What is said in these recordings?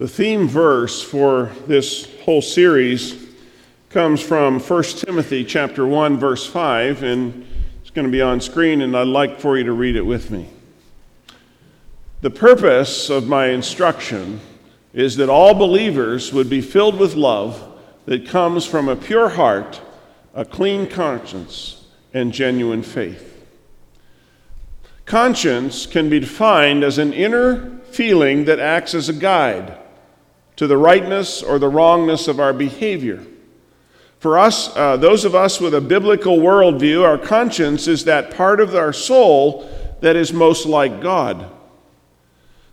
The theme verse for this whole series comes from 1 Timothy chapter 1 verse 5 and it's going to be on screen and I'd like for you to read it with me. The purpose of my instruction is that all believers would be filled with love that comes from a pure heart, a clean conscience, and genuine faith. Conscience can be defined as an inner feeling that acts as a guide to the rightness or the wrongness of our behavior. For us, uh, those of us with a biblical worldview, our conscience is that part of our soul that is most like God.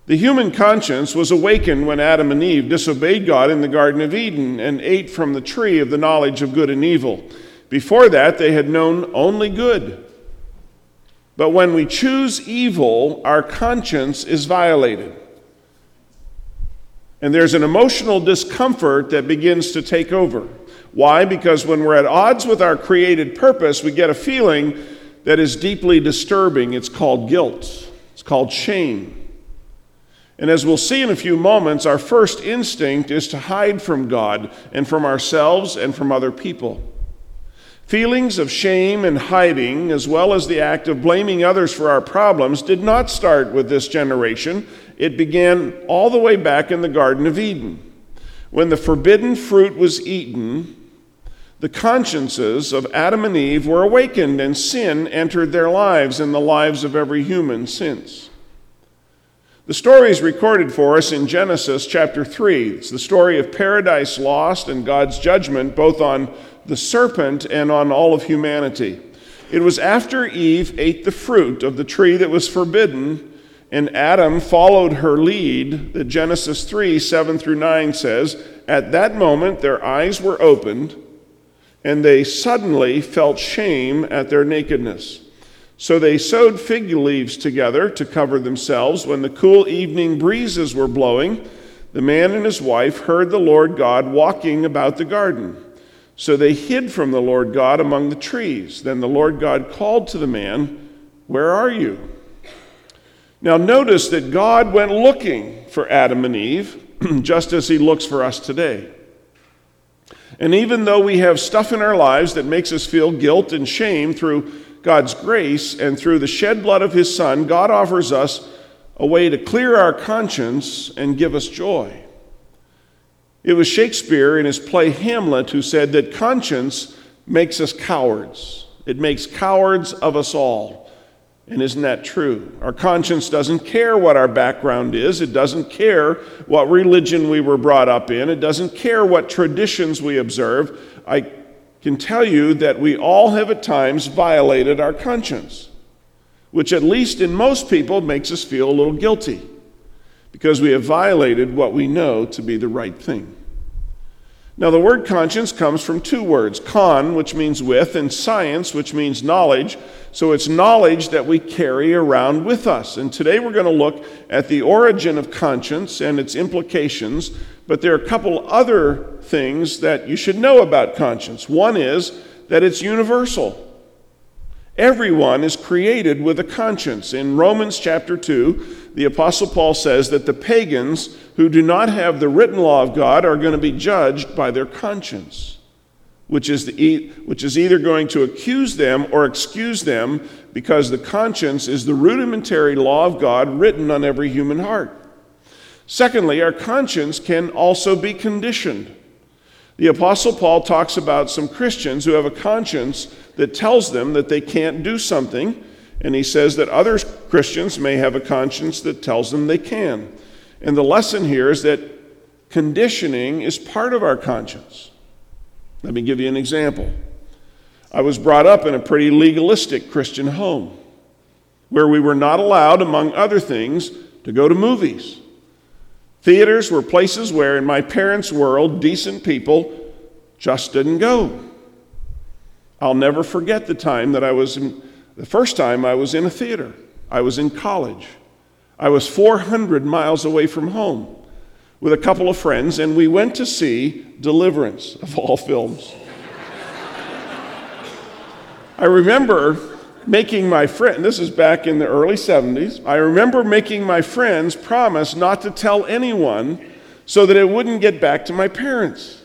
The human conscience was awakened when Adam and Eve disobeyed God in the Garden of Eden and ate from the tree of the knowledge of good and evil. Before that, they had known only good. But when we choose evil, our conscience is violated. And there's an emotional discomfort that begins to take over. Why? Because when we're at odds with our created purpose, we get a feeling that is deeply disturbing. It's called guilt, it's called shame. And as we'll see in a few moments, our first instinct is to hide from God and from ourselves and from other people. Feelings of shame and hiding, as well as the act of blaming others for our problems, did not start with this generation. It began all the way back in the Garden of Eden. When the forbidden fruit was eaten, the consciences of Adam and Eve were awakened, and sin entered their lives and the lives of every human since. The story is recorded for us in Genesis chapter 3. It's the story of paradise lost and God's judgment both on the serpent and on all of humanity. It was after Eve ate the fruit of the tree that was forbidden, and Adam followed her lead that Genesis 3 7 through 9 says, At that moment their eyes were opened, and they suddenly felt shame at their nakedness. So they sewed fig leaves together to cover themselves. When the cool evening breezes were blowing, the man and his wife heard the Lord God walking about the garden. So they hid from the Lord God among the trees. Then the Lord God called to the man, Where are you? Now notice that God went looking for Adam and Eve, just as he looks for us today. And even though we have stuff in our lives that makes us feel guilt and shame through God's grace and through the shed blood of his Son, God offers us a way to clear our conscience and give us joy. It was Shakespeare in his play Hamlet who said that conscience makes us cowards. It makes cowards of us all. And isn't that true? Our conscience doesn't care what our background is. It doesn't care what religion we were brought up in. It doesn't care what traditions we observe. I can tell you that we all have at times violated our conscience, which, at least in most people, makes us feel a little guilty because we have violated what we know to be the right thing. Now, the word conscience comes from two words con, which means with, and science, which means knowledge. So it's knowledge that we carry around with us. And today we're going to look at the origin of conscience and its implications. But there are a couple other things that you should know about conscience. One is that it's universal. Everyone is created with a conscience. In Romans chapter 2, the Apostle Paul says that the pagans who do not have the written law of God are going to be judged by their conscience, which is, the, which is either going to accuse them or excuse them because the conscience is the rudimentary law of God written on every human heart. Secondly, our conscience can also be conditioned. The Apostle Paul talks about some Christians who have a conscience that tells them that they can't do something and he says that other Christians may have a conscience that tells them they can. And the lesson here is that conditioning is part of our conscience. Let me give you an example. I was brought up in a pretty legalistic Christian home where we were not allowed, among other things, to go to movies. Theaters were places where, in my parents' world, decent people just didn't go. I'll never forget the time that I was in the first time I was in a theater, I was in college. I was 400 miles away from home with a couple of friends, and we went to see Deliverance, of all films. I remember making my friend, this is back in the early 70s, I remember making my friends promise not to tell anyone so that it wouldn't get back to my parents.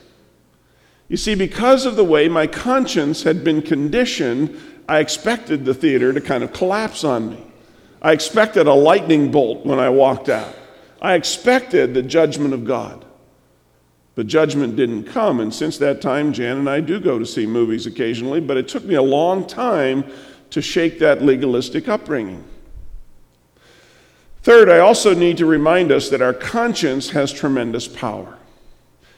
You see, because of the way my conscience had been conditioned, I expected the theater to kind of collapse on me. I expected a lightning bolt when I walked out. I expected the judgment of God. But judgment didn't come. And since that time, Jan and I do go to see movies occasionally, but it took me a long time to shake that legalistic upbringing. Third, I also need to remind us that our conscience has tremendous power.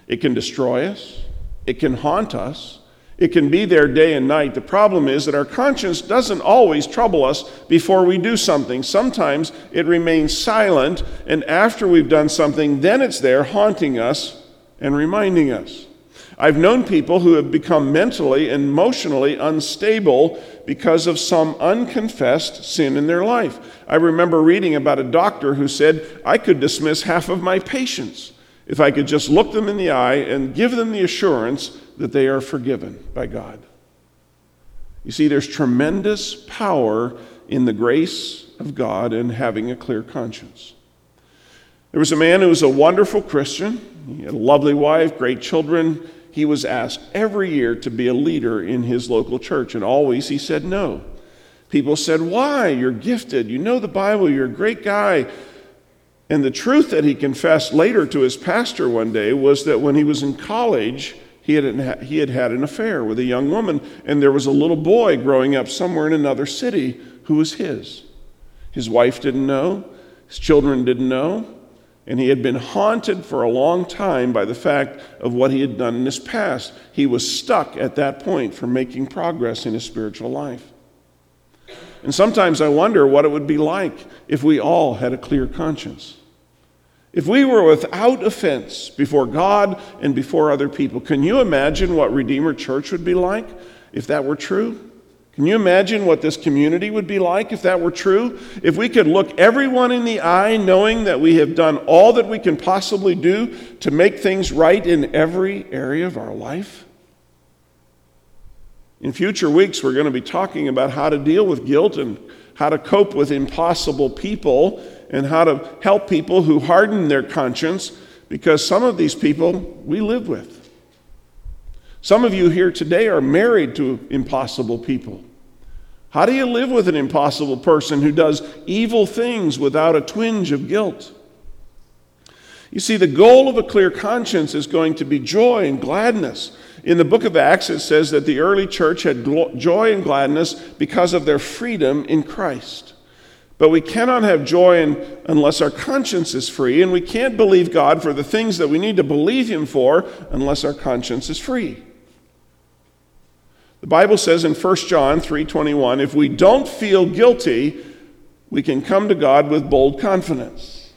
It can destroy us, it can haunt us, it can be there day and night. The problem is that our conscience doesn't always trouble us before we do something. Sometimes it remains silent, and after we've done something, then it's there haunting us and reminding us. I've known people who have become mentally and emotionally unstable because of some unconfessed sin in their life. I remember reading about a doctor who said, I could dismiss half of my patients if I could just look them in the eye and give them the assurance that they are forgiven by God. You see, there's tremendous power in the grace of God and having a clear conscience. There was a man who was a wonderful Christian. He had a lovely wife, great children. He was asked every year to be a leader in his local church, and always he said no. People said, Why? You're gifted. You know the Bible. You're a great guy. And the truth that he confessed later to his pastor one day was that when he was in college, he had, he had had an affair with a young woman, and there was a little boy growing up somewhere in another city who was his. His wife didn't know, his children didn't know, and he had been haunted for a long time by the fact of what he had done in his past. He was stuck at that point from making progress in his spiritual life. And sometimes I wonder what it would be like if we all had a clear conscience. If we were without offense before God and before other people, can you imagine what Redeemer Church would be like if that were true? Can you imagine what this community would be like if that were true? If we could look everyone in the eye knowing that we have done all that we can possibly do to make things right in every area of our life? In future weeks, we're going to be talking about how to deal with guilt and how to cope with impossible people and how to help people who harden their conscience because some of these people we live with. Some of you here today are married to impossible people. How do you live with an impossible person who does evil things without a twinge of guilt? You see, the goal of a clear conscience is going to be joy and gladness. In the book of Acts, it says that the early church had joy and gladness because of their freedom in Christ. But we cannot have joy in, unless our conscience is free, and we can't believe God for the things that we need to believe Him for unless our conscience is free. The Bible says in 1 John 3:21, if we don't feel guilty, we can come to God with bold confidence.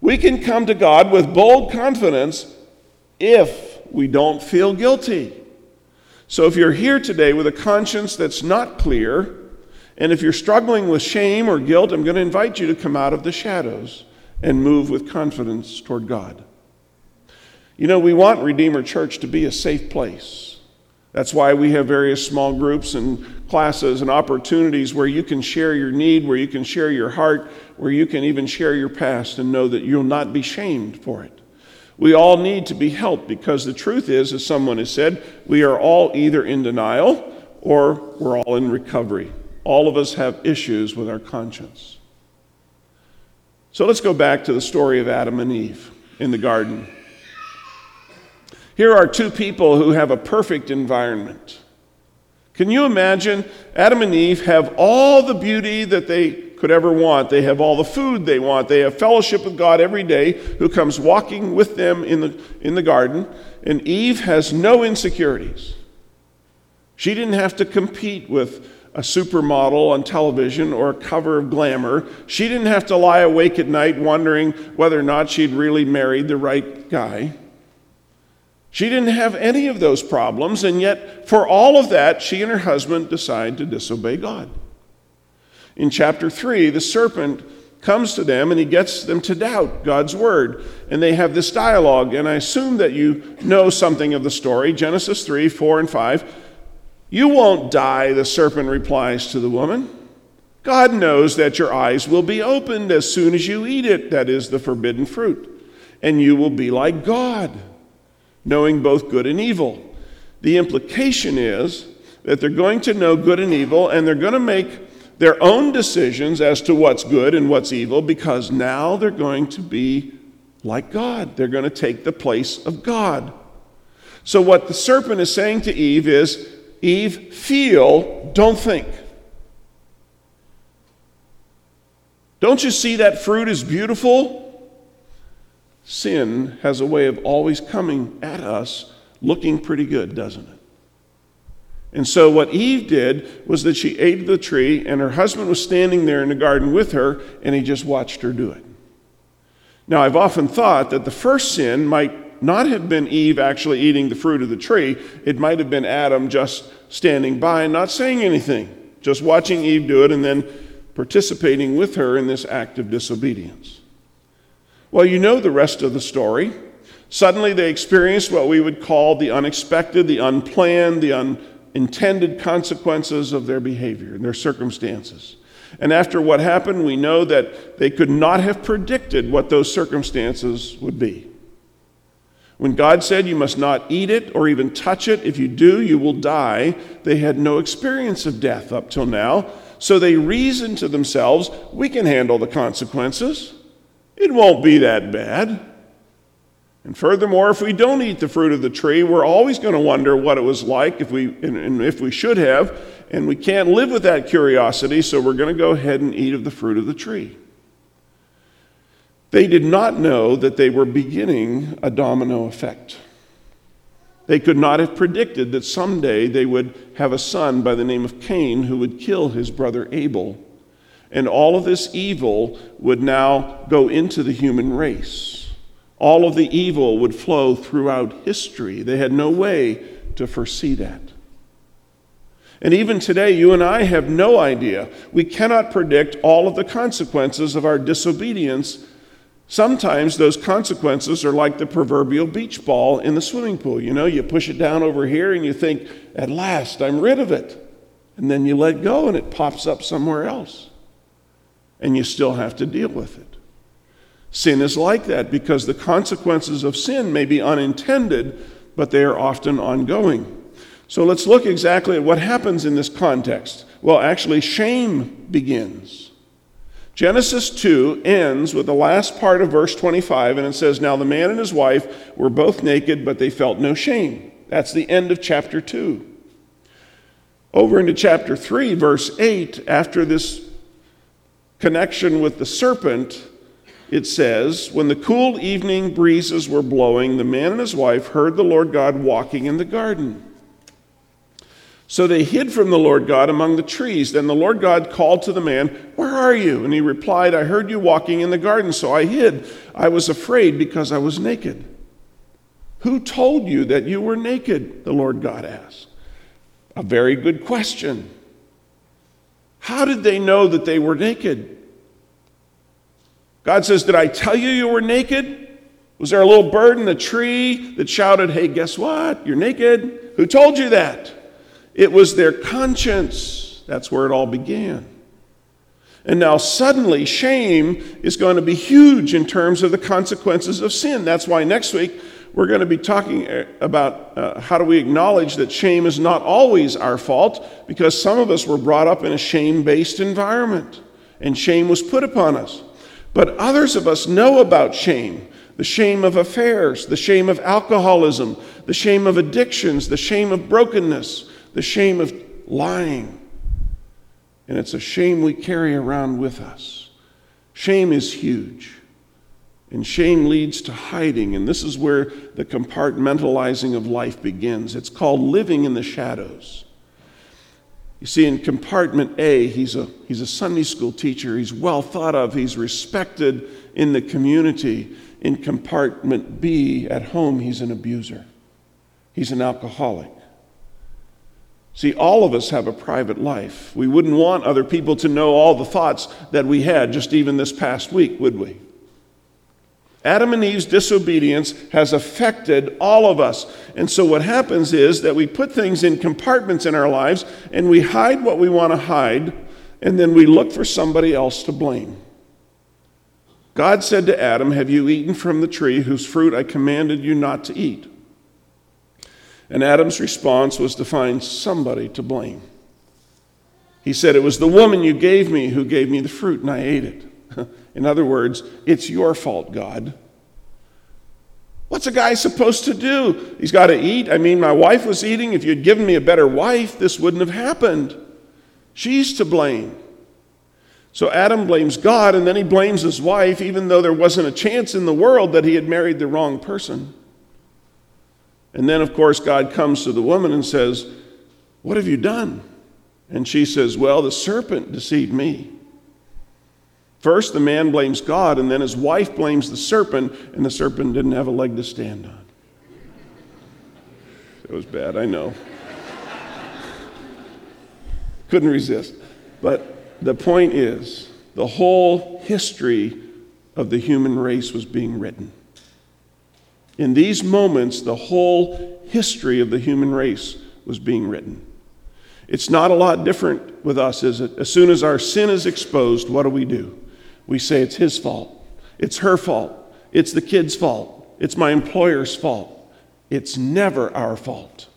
We can come to God with bold confidence if we don't feel guilty. So if you're here today with a conscience that's not clear, and if you're struggling with shame or guilt, I'm going to invite you to come out of the shadows and move with confidence toward God. You know, we want Redeemer Church to be a safe place. That's why we have various small groups and classes and opportunities where you can share your need, where you can share your heart, where you can even share your past and know that you'll not be shamed for it. We all need to be helped because the truth is, as someone has said, we are all either in denial or we're all in recovery. All of us have issues with our conscience. So let's go back to the story of Adam and Eve in the garden. Here are two people who have a perfect environment. Can you imagine? Adam and Eve have all the beauty that they could ever want. They have all the food they want. They have fellowship with God every day, who comes walking with them in the, in the garden. And Eve has no insecurities. She didn't have to compete with a supermodel on television or a cover of Glamour. She didn't have to lie awake at night wondering whether or not she'd really married the right guy. She didn't have any of those problems, and yet, for all of that, she and her husband decide to disobey God. In chapter 3, the serpent comes to them and he gets them to doubt God's word. And they have this dialogue, and I assume that you know something of the story Genesis 3, 4, and 5. You won't die, the serpent replies to the woman. God knows that your eyes will be opened as soon as you eat it, that is, the forbidden fruit and you will be like God, knowing both good and evil. The implication is that they're going to know good and evil, and they're going to make their own decisions as to what's good and what's evil because now they're going to be like God. They're going to take the place of God. So, what the serpent is saying to Eve is Eve, feel, don't think. Don't you see that fruit is beautiful? Sin has a way of always coming at us looking pretty good, doesn't it? And so, what Eve did was that she ate the tree, and her husband was standing there in the garden with her, and he just watched her do it. Now, I've often thought that the first sin might not have been Eve actually eating the fruit of the tree, it might have been Adam just standing by and not saying anything, just watching Eve do it, and then participating with her in this act of disobedience. Well, you know the rest of the story. Suddenly they experienced what we would call the unexpected, the unplanned, the unintended consequences of their behavior and their circumstances. And after what happened, we know that they could not have predicted what those circumstances would be. When God said, You must not eat it or even touch it, if you do, you will die, they had no experience of death up till now. So they reason to themselves, we can handle the consequences. It won't be that bad. And furthermore, if we don't eat the fruit of the tree, we're always going to wonder what it was like if we, and, and if we should have. And we can't live with that curiosity, so we're going to go ahead and eat of the fruit of the tree. They did not know that they were beginning a domino effect. They could not have predicted that someday they would have a son by the name of Cain who would kill his brother Abel. And all of this evil would now go into the human race. All of the evil would flow throughout history. They had no way to foresee that. And even today, you and I have no idea. We cannot predict all of the consequences of our disobedience Sometimes those consequences are like the proverbial beach ball in the swimming pool. You know, you push it down over here and you think, at last, I'm rid of it. And then you let go and it pops up somewhere else. And you still have to deal with it. Sin is like that because the consequences of sin may be unintended, but they are often ongoing. So let's look exactly at what happens in this context. Well, actually, shame begins. Genesis 2 ends with the last part of verse 25, and it says, Now the man and his wife were both naked, but they felt no shame. That's the end of chapter 2. Over into chapter 3, verse 8, after this connection with the serpent, it says, When the cool evening breezes were blowing, the man and his wife heard the Lord God walking in the garden. So they hid from the Lord God among the trees. Then the Lord God called to the man, Where are you? And he replied, I heard you walking in the garden, so I hid. I was afraid because I was naked. Who told you that you were naked? The Lord God asked. A very good question. How did they know that they were naked? God says, Did I tell you you were naked? Was there a little bird in the tree that shouted, Hey, guess what? You're naked? Who told you that? It was their conscience. That's where it all began. And now, suddenly, shame is going to be huge in terms of the consequences of sin. That's why next week we're going to be talking uh, about uh, how do we acknowledge that shame is not always our fault, because some of us were brought up in a shame based environment, and shame was put upon us. But others of us know about shame the shame of affairs, the shame of alcoholism, the shame of addictions, the shame of brokenness the shame of lying. And it's a shame we carry around with us. Shame is huge. And shame leads to hiding. And this is where the compartmentalizing of life begins. It's called living in the shadows. You see, in compartment A, he's a, he's a Sunday school teacher. He's well thought of. He's respected in the community. In compartment B, at home, he's an abuser. He's an alcoholic. See, all of us have a private life. We wouldn't want other people to know all the thoughts that we had just even this past week, would we? Adam and Eve's disobedience has affected all of us. And so what happens is that we put things in compartments in our lives and we hide what we want to hide, and then we look for somebody else to blame. God said to Adam, Have you eaten from the tree whose fruit I commanded you not to eat? And Adam's response was to find somebody to blame. He said, It was the woman you gave me who gave me the fruit, and I ate it. In other words, it's your fault, God. What's a guy supposed to do? He's got to eat. I mean, my wife was eating. If you'd given me a better wife, this wouldn't have happened. She's to blame. So Adam blames God, and then he blames his wife, even though there wasn't a chance in the world that he had married the wrong person. And then, of course, God comes to the woman and says, What have you done? And she says, Well, the serpent deceived me. First, the man blames God, and then his wife blames the serpent, and the serpent didn't have a leg to stand on. It was bad, I know. Couldn't resist. But the point is, the whole history of the human race was being written. In these moments, the whole history of the human race was being written. It's not a lot different with us, is it? As soon as our sin is exposed, what do we do? We say it's his fault, it's her fault, it's the kid's fault, it's my employer's fault. It's never our fault.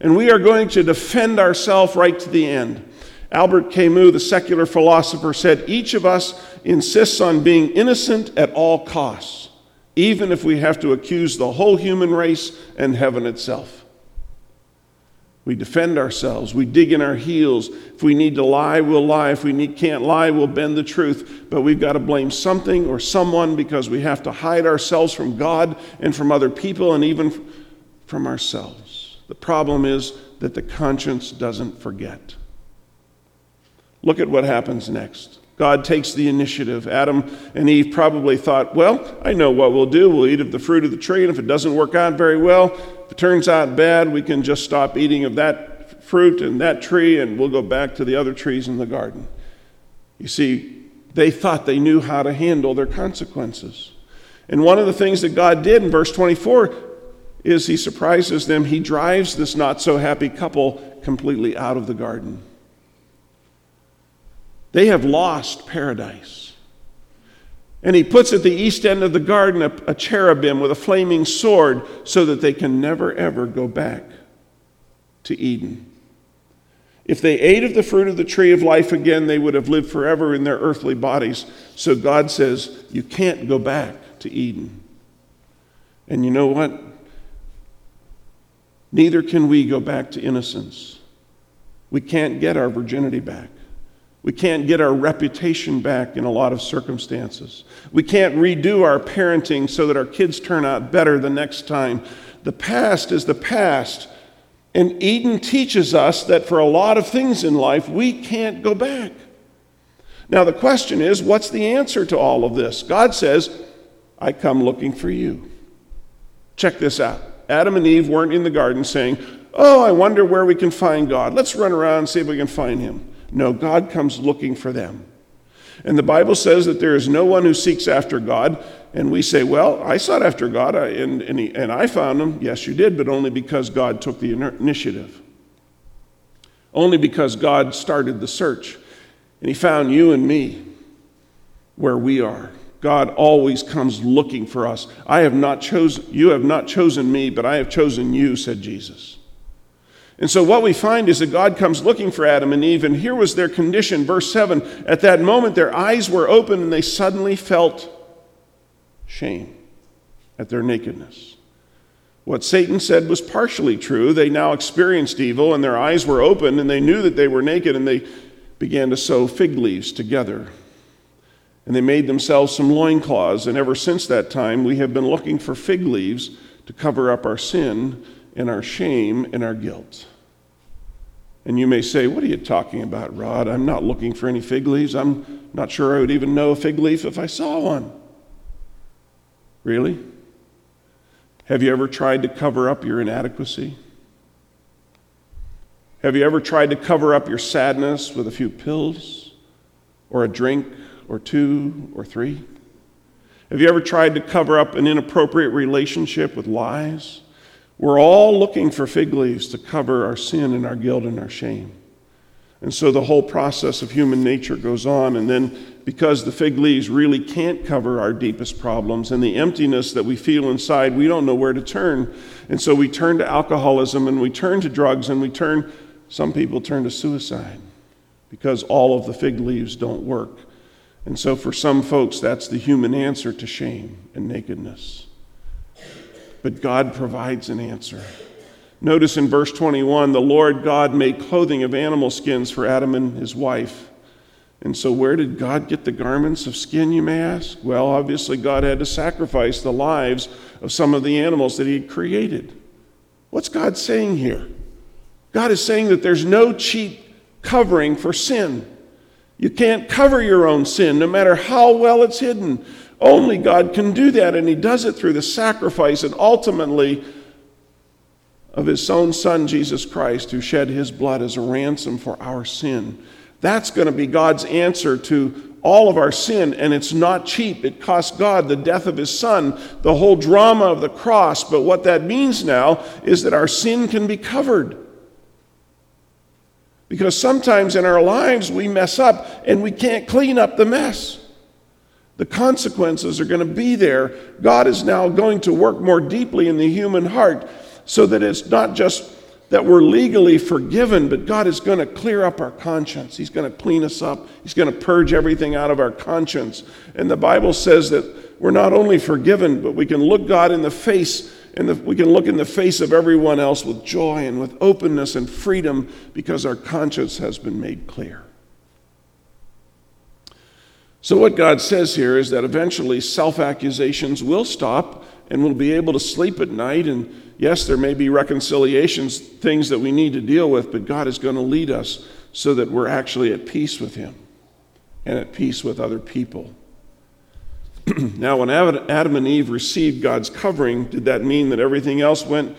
And we are going to defend ourselves right to the end. Albert Camus, the secular philosopher, said each of us insists on being innocent at all costs even if we have to accuse the whole human race and heaven itself. We defend ourselves. We dig in our heels. If we need to lie, we'll lie. If we need, can't lie, we'll bend the truth. But we've got to blame something or someone because we have to hide ourselves from God and from other people and even from ourselves. The problem is that the conscience doesn't forget. Look at what happens next. God takes the initiative. Adam and Eve probably thought, well, I know what we'll do. We'll eat of the fruit of the tree, and if it doesn't work out very well, it turns out bad, we can just stop eating of that fruit and that tree, and we'll go back to the other trees in the garden. You see, they thought they knew how to handle their consequences. And one of the things that God did in verse 24 is he surprises them. He drives this not so happy couple completely out of the garden. They have lost paradise. And he puts at the east end of the garden a, a, cherubim with a flaming sword so that they can never, ever go back to Eden. If they ate of the fruit of the tree of life again, they would have lived forever in their earthly bodies. So God says, You can't go back to Eden. And you know what? Neither can we go back to innocence. We can't get our virginity back. We can't get our reputation back in a lot of circumstances. We can't redo our parenting so that our kids turn out better the next time. The past is the past. And Eden teaches us that for a lot of things in life, we can't go back. Now, the question is what's the answer to all of this? God says, I come looking for you. Check this out. Adam and Eve weren't in the garden saying, Oh, I wonder where we can find God. Let's run around and see if we can find him. No, God comes looking for them. And the Bible says that there is no one who seeks after God. And we say, well, I sought after God and, and, he, and I found him. Yes, you did, but only because God took the initiative. Only because God started the search. And he found you and me where we are. God always comes looking for us. I have not chosen, you have not chosen me, but I have chosen you, said Jesus. And so, what we find is that God comes looking for Adam and Eve, and here was their condition. Verse 7 At that moment, their eyes were open, and they suddenly felt shame at their nakedness. What Satan said was partially true. They now experienced evil, and their eyes were open, and they knew that they were naked, and they began to sew fig leaves together. And they made themselves some loincloths, and ever since that time, we have been looking for fig leaves to cover up our sin and our shame and our guilt. And you may say, What are you talking about, Rod? I'm not looking for any fig leaves. I'm not sure I would even know a fig leaf if I saw one. Really? Have you ever tried to cover up your inadequacy? Have you ever tried to cover up your sadness with a few pills or a drink or two or three? Have you ever tried to cover up an inappropriate relationship with lies? We're all looking for fig leaves to cover our sin and our guilt and our shame. And so the whole process of human nature goes on, and then because the fig leaves really can't cover our deepest problems and the emptiness that we feel inside, we don't know where to turn. And so we turn to alcoholism and we turn to drugs and we turn, some people turn to suicide because all of the fig leaves don't work. And so for some folks, that's the human answer to shame and nakedness. But God provides an answer. Notice in verse 21 the Lord God made clothing of animal skins for Adam and his wife. And so, where did God get the garments of skin, you may ask? Well, obviously, God had to sacrifice the lives of some of the animals that He had created. What's God saying here? God is saying that there's no cheap covering for sin. You can't cover your own sin, no matter how well it's hidden. Only God can do that, and He does it through the sacrifice and ultimately of His own Son, Jesus Christ, who shed His blood as a ransom for our sin. That's going to be God's answer to all of our sin, and it's not cheap. It cost God the death of His Son, the whole drama of the cross. But what that means now is that our sin can be covered. Because sometimes in our lives we mess up and we can't clean up the mess. The consequences are going to be there. God is now going to work more deeply in the human heart so that it's not just that we're legally forgiven, but God is going to clear up our conscience. He's going to clean us up. He's going to purge everything out of our conscience. And the Bible says that we're not only forgiven, but we can look God in the face and we can look in the face of everyone else with joy and with openness and freedom because our conscience has been made clear. So, what God says here is that eventually self accusations will stop and we'll be able to sleep at night and Yes, there may be reconciliations, things that we need to deal with, but God is going to lead us so that we're actually at peace with Him and at peace with other people. now, when Adam and Eve received God's covering, did that mean that everything else went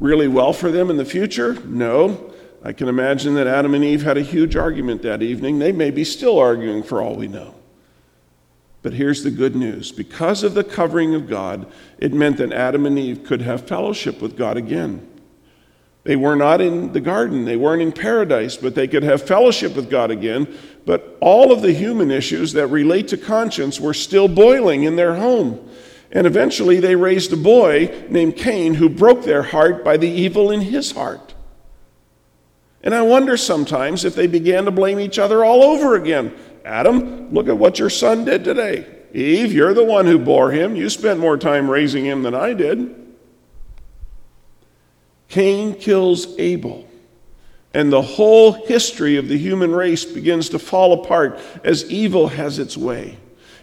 really well for them in the future? No. I can imagine that Adam and Eve had a huge argument that evening. They may be still arguing for all we know. But here's the good news because of the covering of God, it meant that Adam and Eve could have fellowship with God again. They were not in the garden, they weren't in paradise, but they could have fellowship with God again. But all of the human issues that relate to conscience were still boiling in their home. And eventually they raised a boy named Cain who broke their heart by the evil in his heart. And I wonder sometimes if they began to blame each other all over again. Adam, look at what your son did today. Eve, you're the one who bore him. You spent more time raising him than I did. Cain kills Abel. And the whole history of the human race begins to fall apart as evil has its way.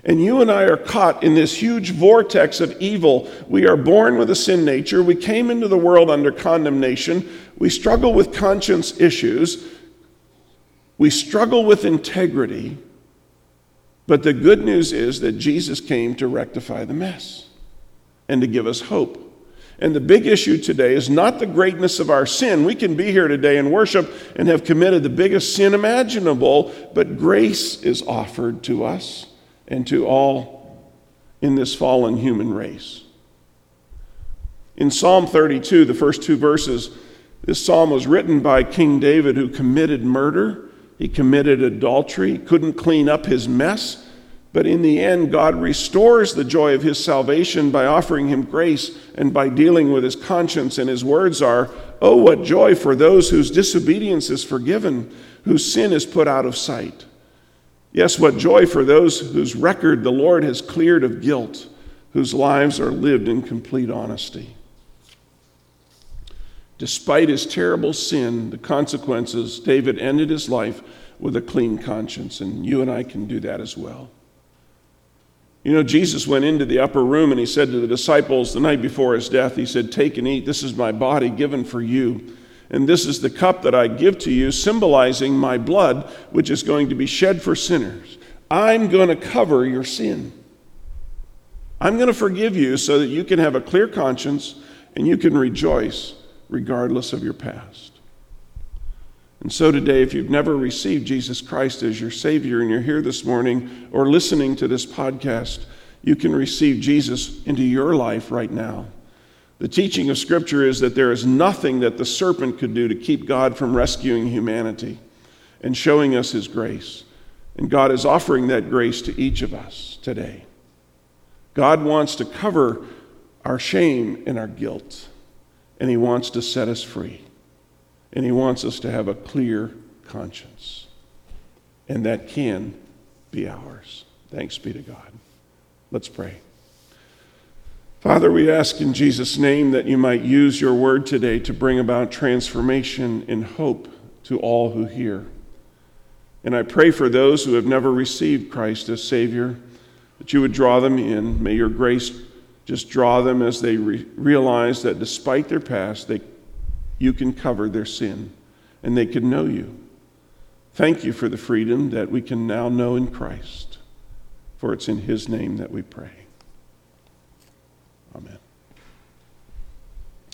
And you and I are caught in this huge vortex of evil. We are born with a sin nature. We came into the world under condemnation. We struggle with conscience issues. We struggle with integrity. But the good news is that Jesus came to rectify the mess and to give us hope. And the big issue today is not the greatness of our sin. We can be here today and worship and have committed the biggest sin imaginable, but grace is offered to us and to all in this fallen human race. In Psalm 32, the first two verses, this psalm was written by King David who committed murder he committed adultery, couldn't clean up his mess. But in the end, God restores the joy of his salvation by offering him grace and by dealing with his conscience. And his words are, Oh, what joy for those whose disobedience is forgiven, whose sin is put out of sight. Yes, what joy for those whose record the Lord has cleared of guilt, whose lives are lived in complete honesty. Despite his terrible sin, the consequences, David ended his life with a clean conscience, and you and I can do that as well. You know, Jesus went into the upper room and he said to the disciples the night before his death, He said, Take and eat. This is my body given for you. And this is the cup that I give to you, symbolizing my blood, which is going to be shed for sinners. I'm going to cover your sin. I'm going to forgive you so that you can have a clear conscience and you can rejoice regardless of your past. And so today, if you've never received Jesus Christ as your Savior and you're here this morning or listening to this podcast, you can receive Jesus into your life right now. The teaching of Scripture is that there is nothing that the serpent could do to keep God from rescuing humanity and showing us His grace. And God is offering that grace to each of us today. God wants to cover our shame and our guilt, and He wants to set us free. And He wants us to have a clear conscience. And that can be ours. Thanks be to God. Let's pray. Father, we ask in Jesus' name that you might use your word today to bring about transformation and hope to all who hear. And I pray for those who have never received Christ as Savior, that you would draw them in. May your grace just draw them as they re- realize that despite their past, they, you can cover their sin and they can know you. Thank you for the freedom that we can now know in Christ, for it's in His name that we pray. Amen.